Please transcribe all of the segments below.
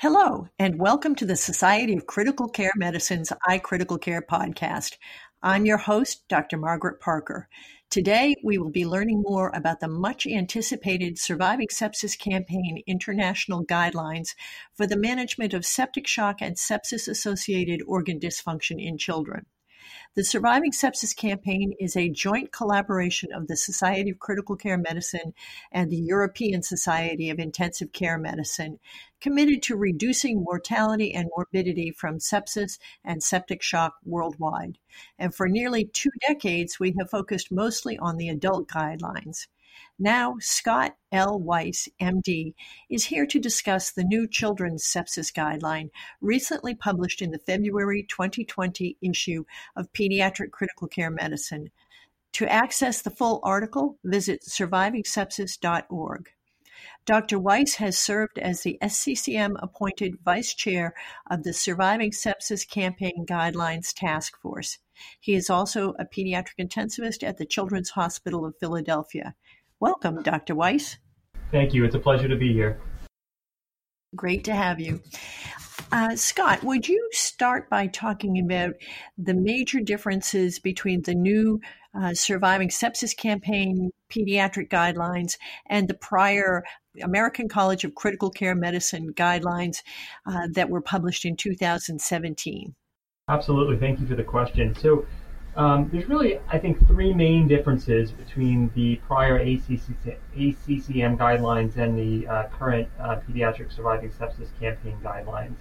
Hello, and welcome to the Society of Critical Care Medicine's iCritical Care podcast. I'm your host, Dr. Margaret Parker. Today, we will be learning more about the much anticipated Surviving Sepsis Campaign international guidelines for the management of septic shock and sepsis associated organ dysfunction in children. The Surviving Sepsis campaign is a joint collaboration of the Society of Critical Care Medicine and the European Society of Intensive Care Medicine, committed to reducing mortality and morbidity from sepsis and septic shock worldwide. And for nearly two decades, we have focused mostly on the adult guidelines. Now, Scott L. Weiss, MD, is here to discuss the new Children's Sepsis Guideline, recently published in the February 2020 issue of Pediatric Critical Care Medicine. To access the full article, visit survivingsepsis.org. Dr. Weiss has served as the SCCM appointed vice chair of the Surviving Sepsis Campaign Guidelines Task Force. He is also a pediatric intensivist at the Children's Hospital of Philadelphia. Welcome, Dr. Weiss. Thank you. It's a pleasure to be here. Great to have you. Uh, Scott, would you start by talking about the major differences between the new uh, Surviving Sepsis Campaign pediatric guidelines and the prior American College of Critical Care Medicine guidelines uh, that were published in 2017? Absolutely. Thank you for the question. So, um, there's really, I think, three main differences between the prior ACC, ACCM guidelines and the uh, current uh, Pediatric Surviving Sepsis Campaign guidelines.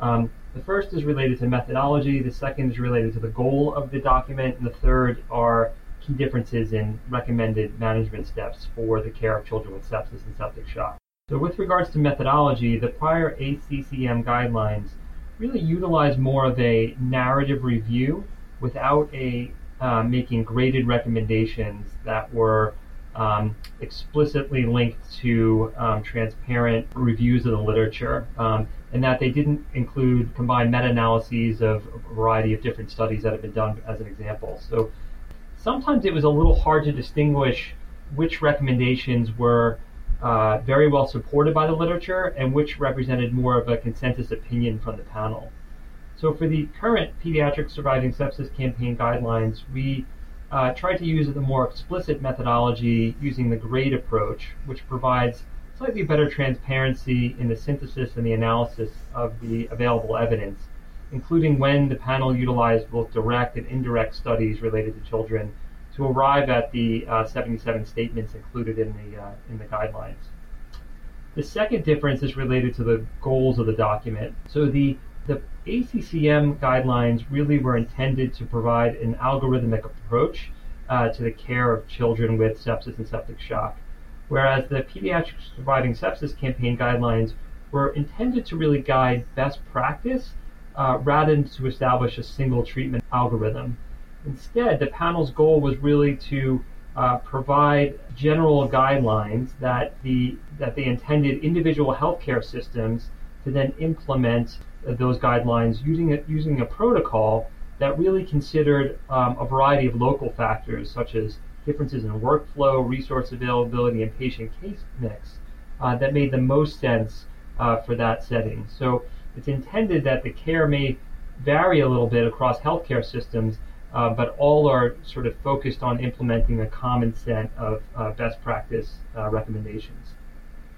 Um, the first is related to methodology, the second is related to the goal of the document, and the third are key differences in recommended management steps for the care of children with sepsis and septic shock. So, with regards to methodology, the prior ACCM guidelines really utilize more of a narrative review without a uh, making graded recommendations that were um, explicitly linked to um, transparent reviews of the literature, um, and that they didn't include combined meta-analyses of a variety of different studies that have been done as an example. So sometimes it was a little hard to distinguish which recommendations were uh, very well supported by the literature and which represented more of a consensus opinion from the panel. So for the current Pediatric Surviving Sepsis Campaign guidelines, we uh, tried to use the more explicit methodology using the GRADE approach, which provides slightly better transparency in the synthesis and the analysis of the available evidence, including when the panel utilized both direct and indirect studies related to children to arrive at the uh, 77 statements included in the, uh, in the guidelines. The second difference is related to the goals of the document. So the the ACCM guidelines really were intended to provide an algorithmic approach uh, to the care of children with sepsis and septic shock, whereas the Pediatric Surviving Sepsis Campaign guidelines were intended to really guide best practice uh, rather than to establish a single treatment algorithm. Instead, the panel's goal was really to uh, provide general guidelines that the that they intended individual healthcare systems to then implement those guidelines using a, using a protocol that really considered um, a variety of local factors such as differences in workflow, resource availability, and patient case mix uh, that made the most sense uh, for that setting. So it's intended that the care may vary a little bit across healthcare systems, uh, but all are sort of focused on implementing a common set of uh, best practice uh, recommendations.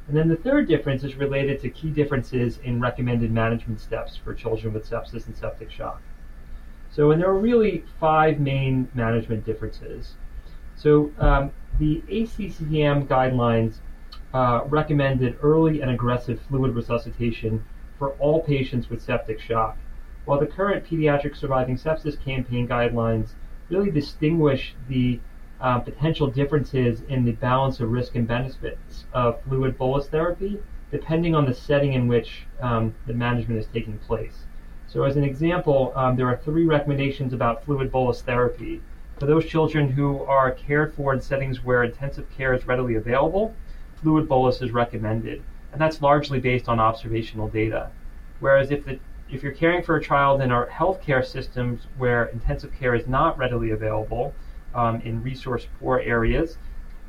And then the third difference is related to key differences in recommended management steps for children with sepsis and septic shock. So, and there are really five main management differences. So, um, the ACCM guidelines uh, recommended early and aggressive fluid resuscitation for all patients with septic shock, while the current Pediatric Surviving Sepsis Campaign guidelines really distinguish the uh, potential differences in the balance of risk and benefits of fluid bolus therapy, depending on the setting in which um, the management is taking place. So, as an example, um, there are three recommendations about fluid bolus therapy. For those children who are cared for in settings where intensive care is readily available, fluid bolus is recommended, and that's largely based on observational data. Whereas if the if you're caring for a child in our healthcare systems where intensive care is not readily available, um, in resource poor areas.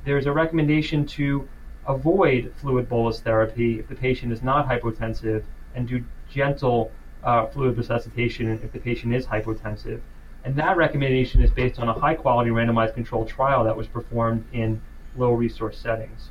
There's a recommendation to avoid fluid bolus therapy if the patient is not hypotensive and do gentle uh, fluid resuscitation if the patient is hypotensive. And that recommendation is based on a high quality randomized controlled trial that was performed in low resource settings.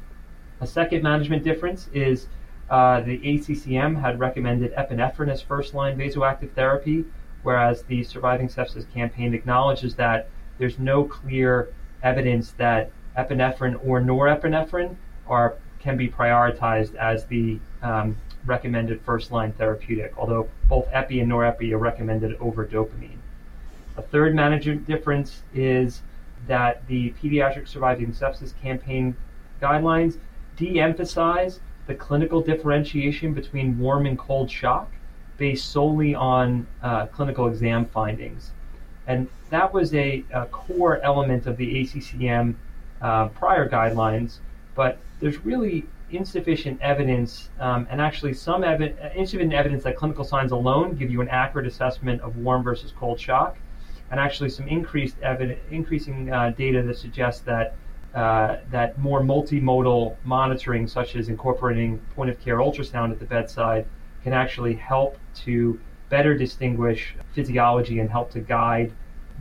A second management difference is uh, the ACCM had recommended epinephrine as first line vasoactive therapy, whereas the Surviving Sepsis campaign acknowledges that there's no clear evidence that epinephrine or norepinephrine are can be prioritized as the um, recommended first line therapeutic, although both epi and norepi are recommended over dopamine. A third management difference is that the Pediatric Surviving Sepsis Campaign guidelines de emphasize the clinical differentiation between warm and cold shock based solely on uh, clinical exam findings. And that was a, a core element of the ACCM uh, prior guidelines, but there's really insufficient evidence, um, and actually some evi- insufficient evidence that clinical signs alone give you an accurate assessment of warm versus cold shock, and actually some increased evidence, increasing uh, data that suggests that uh, that more multimodal monitoring, such as incorporating point of care ultrasound at the bedside, can actually help to better distinguish physiology and help to guide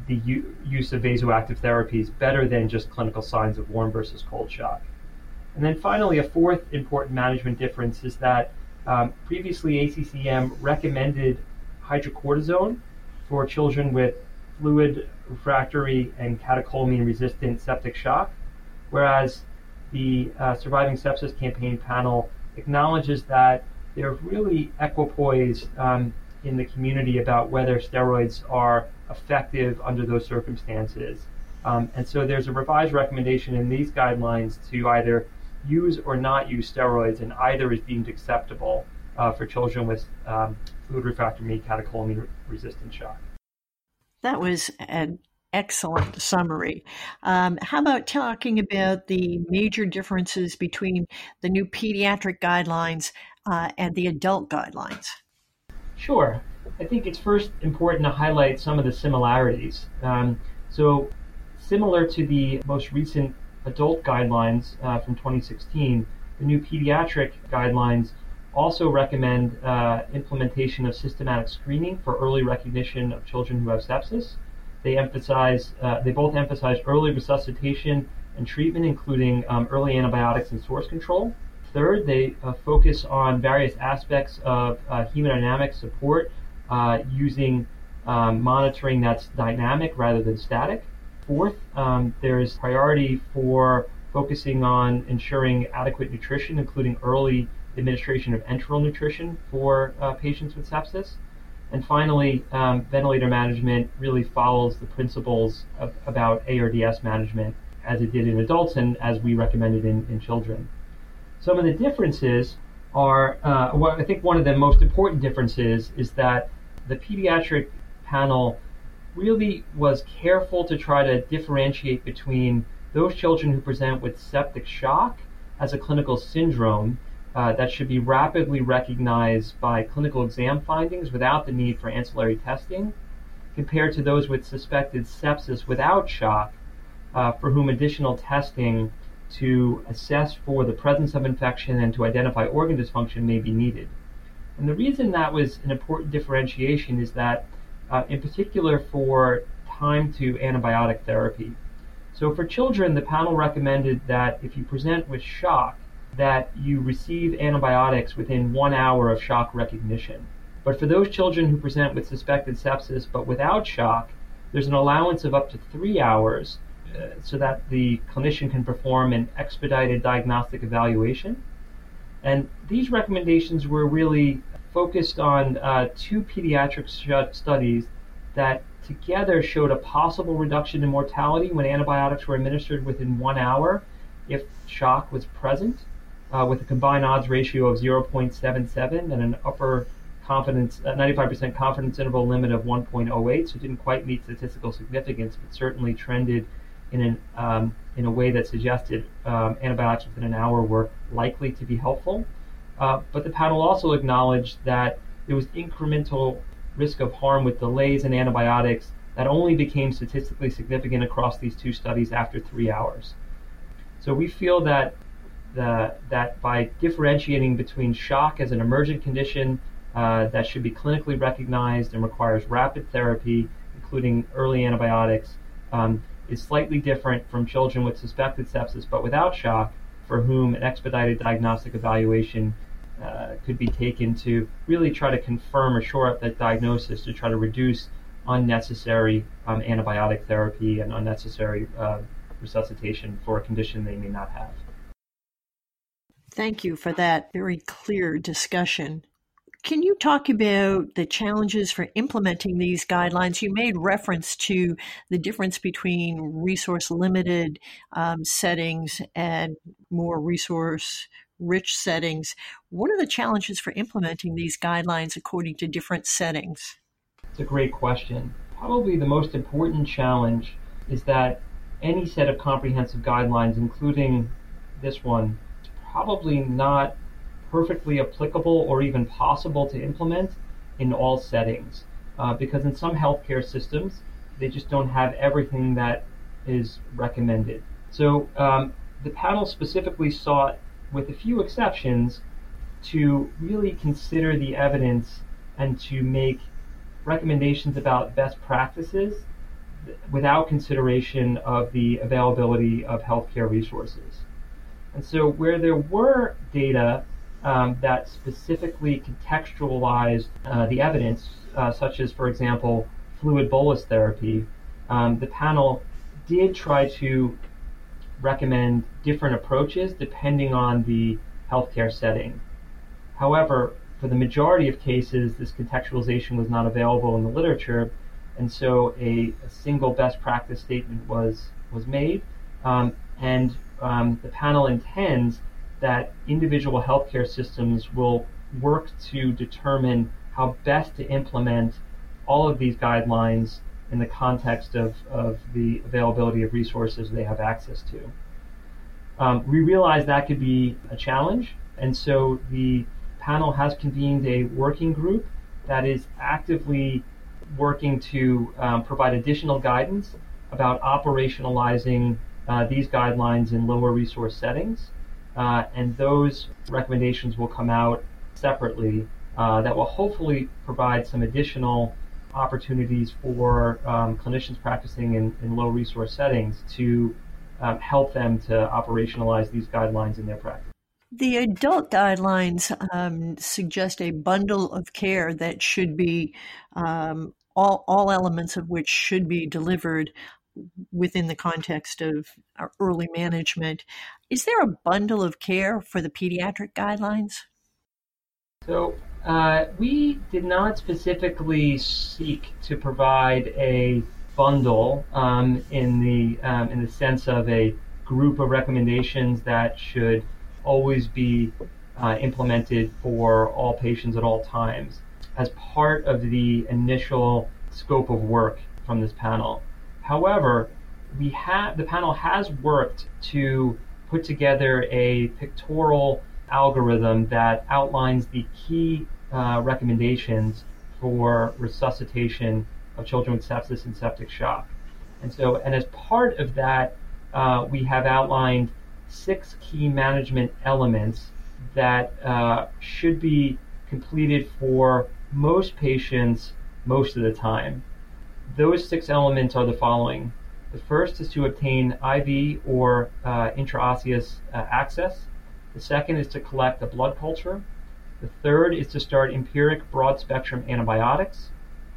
the u- use of vasoactive therapies better than just clinical signs of warm versus cold shock. And then finally, a fourth important management difference is that um, previously ACCM recommended hydrocortisone for children with fluid refractory and catecholamine resistant septic shock, whereas the uh, Surviving Sepsis Campaign panel acknowledges that they're really equipoised um, in the community about whether steroids are effective under those circumstances. Um, and so there's a revised recommendation in these guidelines to either use or not use steroids, and either is deemed acceptable uh, for children with um, fluid refractory catecholamine resistant shock. That was an excellent summary. Um, how about talking about the major differences between the new pediatric guidelines uh, and the adult guidelines? Sure. I think it's first important to highlight some of the similarities. Um, so, similar to the most recent adult guidelines uh, from 2016, the new pediatric guidelines also recommend uh, implementation of systematic screening for early recognition of children who have sepsis. They emphasize, uh, they both emphasize early resuscitation and treatment, including um, early antibiotics and source control. Third, they uh, focus on various aspects of uh, hemodynamic support uh, using um, monitoring that's dynamic rather than static. Fourth, um, there's priority for focusing on ensuring adequate nutrition, including early administration of enteral nutrition for uh, patients with sepsis. And finally, um, ventilator management really follows the principles of, about ARDS management as it did in adults and as we recommended in, in children. Some of the differences are, uh, well, I think one of the most important differences is that the pediatric panel really was careful to try to differentiate between those children who present with septic shock as a clinical syndrome uh, that should be rapidly recognized by clinical exam findings without the need for ancillary testing, compared to those with suspected sepsis without shock, uh, for whom additional testing to assess for the presence of infection and to identify organ dysfunction may be needed. And the reason that was an important differentiation is that uh, in particular for time to antibiotic therapy. So for children, the panel recommended that if you present with shock, that you receive antibiotics within one hour of shock recognition. But for those children who present with suspected sepsis but without shock, there's an allowance of up to three hours so that the clinician can perform an expedited diagnostic evaluation. And these recommendations were really focused on uh, two pediatric sh- studies that together showed a possible reduction in mortality when antibiotics were administered within one hour if shock was present, uh, with a combined odds ratio of 0.77 and an upper confidence, uh, 95% confidence interval limit of 1.08. So it didn't quite meet statistical significance, but certainly trended in an um, in a way that suggested um, antibiotics within an hour were likely to be helpful. Uh, but the panel also acknowledged that there was incremental risk of harm with delays in antibiotics that only became statistically significant across these two studies after three hours. So we feel that the, that by differentiating between shock as an emergent condition uh, that should be clinically recognized and requires rapid therapy, including early antibiotics, um, is slightly different from children with suspected sepsis but without shock, for whom an expedited diagnostic evaluation uh, could be taken to really try to confirm or shore up that diagnosis to try to reduce unnecessary um, antibiotic therapy and unnecessary uh, resuscitation for a condition they may not have. Thank you for that very clear discussion. Can you talk about the challenges for implementing these guidelines? You made reference to the difference between resource limited um, settings and more resource rich settings. What are the challenges for implementing these guidelines according to different settings? It's a great question. Probably the most important challenge is that any set of comprehensive guidelines, including this one, is probably not perfectly applicable or even possible to implement in all settings. Uh, because in some healthcare systems, they just don't have everything that is recommended. So um, the panel specifically sought, with a few exceptions, to really consider the evidence and to make recommendations about best practices without consideration of the availability of healthcare resources. And so, where there were data um, that specifically contextualized uh, the evidence, uh, such as, for example, fluid bolus therapy, um, the panel did try to recommend different approaches depending on the healthcare setting. However, for the majority of cases, this contextualization was not available in the literature, and so a, a single best practice statement was was made, um, and um, the panel intends that individual healthcare systems will work to determine how best to implement all of these guidelines in the context of, of the availability of resources they have access to. Um, we realize that could be a challenge, and so the panel has convened a working group that is actively working to um, provide additional guidance about operationalizing uh, these guidelines in lower resource settings. Uh, and those recommendations will come out separately uh, that will hopefully provide some additional opportunities for um, clinicians practicing in, in, low resource settings to um, help them to operationalize these guidelines in their practice. The adult guidelines um, suggest a bundle of care that should be um, all, all elements of which should be delivered within the context of early management. Is there a bundle of care for the pediatric guidelines? So, uh, we did not specifically seek to provide a bundle um, in the um, in the sense of a group of recommendations that should always be uh, implemented for all patients at all times as part of the initial scope of work from this panel. However, we have the panel has worked to put together a pictorial algorithm that outlines the key uh, recommendations for resuscitation of children with sepsis and septic shock. And so, and as part of that, uh, we have outlined six key management elements that uh, should be completed for most patients most of the time. Those six elements are the following. The first is to obtain IV or uh, intraosseous uh, access. The second is to collect a blood culture. The third is to start empiric broad spectrum antibiotics.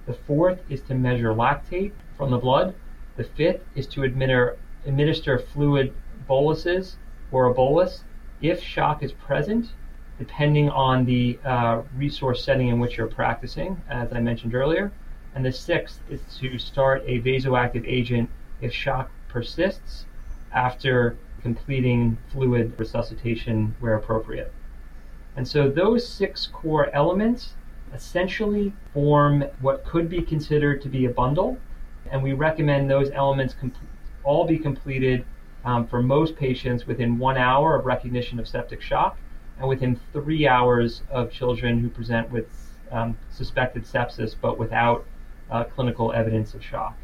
The fourth is to measure lactate from the blood. The fifth is to administer, administer fluid boluses or a bolus if shock is present, depending on the uh, resource setting in which you're practicing, as I mentioned earlier. And the sixth is to start a vasoactive agent if shock persists after completing fluid resuscitation where appropriate. And so those six core elements essentially form what could be considered to be a bundle. And we recommend those elements all be completed um, for most patients within one hour of recognition of septic shock and within three hours of children who present with um, suspected sepsis but without uh, clinical evidence of shock.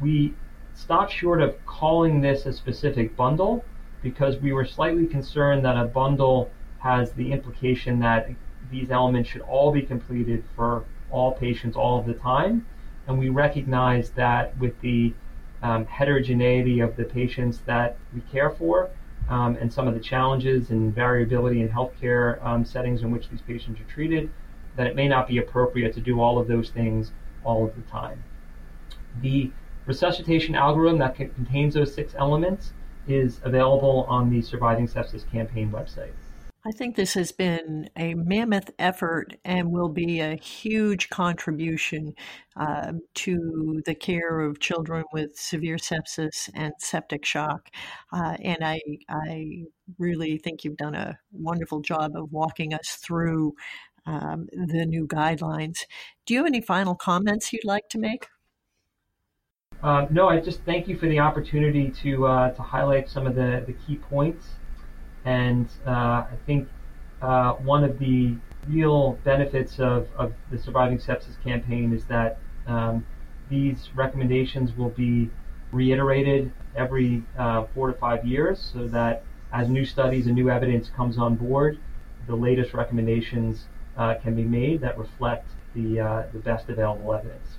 We stopped short of calling this a specific bundle because we were slightly concerned that a bundle has the implication that these elements should all be completed for all patients all of the time. And we recognize that with the um, heterogeneity of the patients that we care for um, and some of the challenges and variability in healthcare um, settings in which these patients are treated, that it may not be appropriate to do all of those things all of the time. The resuscitation algorithm that contains those six elements is available on the Surviving Sepsis Campaign website. I think this has been a mammoth effort and will be a huge contribution uh, to the care of children with severe sepsis and septic shock. Uh, and I, I really think you've done a wonderful job of walking us through um, the new guidelines. Do you have any final comments you'd like to make? Um, no, I just thank you for the opportunity to uh, to highlight some of the, the key points and uh, I think uh, one of the real benefits of, of the Surviving Sepsis campaign is that um, these recommendations will be reiterated every uh, four to five years so that as new studies and new evidence comes on board, the latest recommendations uh, can be made that reflect the, uh, the best available evidence.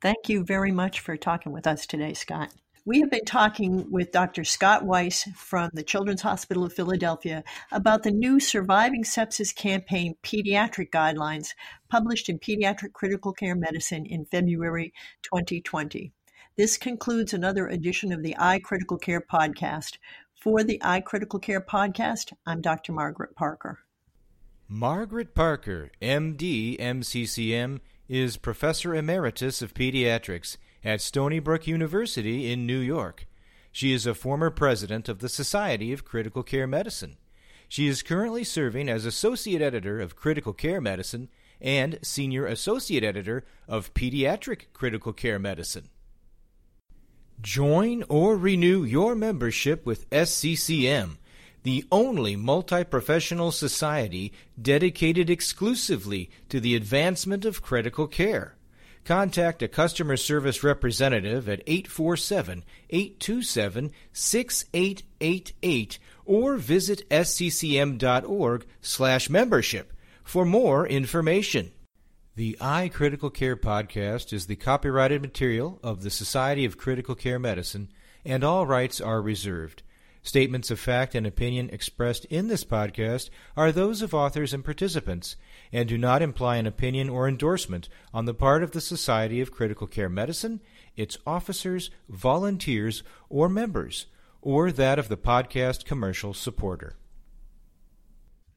Thank you very much for talking with us today, Scott. We have been talking with Dr. Scott Weiss from the Children's Hospital of Philadelphia about the new Surviving Sepsis Campaign pediatric guidelines published in Pediatric Critical Care Medicine in February 2020. This concludes another edition of the iCritical Care podcast. For the iCritical Care podcast, I'm Dr. Margaret Parker. Margaret Parker, MD, MCCM, is Professor Emeritus of Pediatrics at Stony Brook University in New York. She is a former president of the Society of Critical Care Medicine. She is currently serving as Associate Editor of Critical Care Medicine and Senior Associate Editor of Pediatric Critical Care Medicine. Join or renew your membership with SCCM, the only multi professional society dedicated exclusively to the advancement of critical care contact a customer service representative at 847 827 6888 or visit sccm.org slash membership for more information. The iCritical Care podcast is the copyrighted material of the Society of Critical Care Medicine, and all rights are reserved. Statements of fact and opinion expressed in this podcast are those of authors and participants and do not imply an opinion or endorsement on the part of the Society of Critical Care Medicine, its officers, volunteers, or members, or that of the podcast commercial supporter.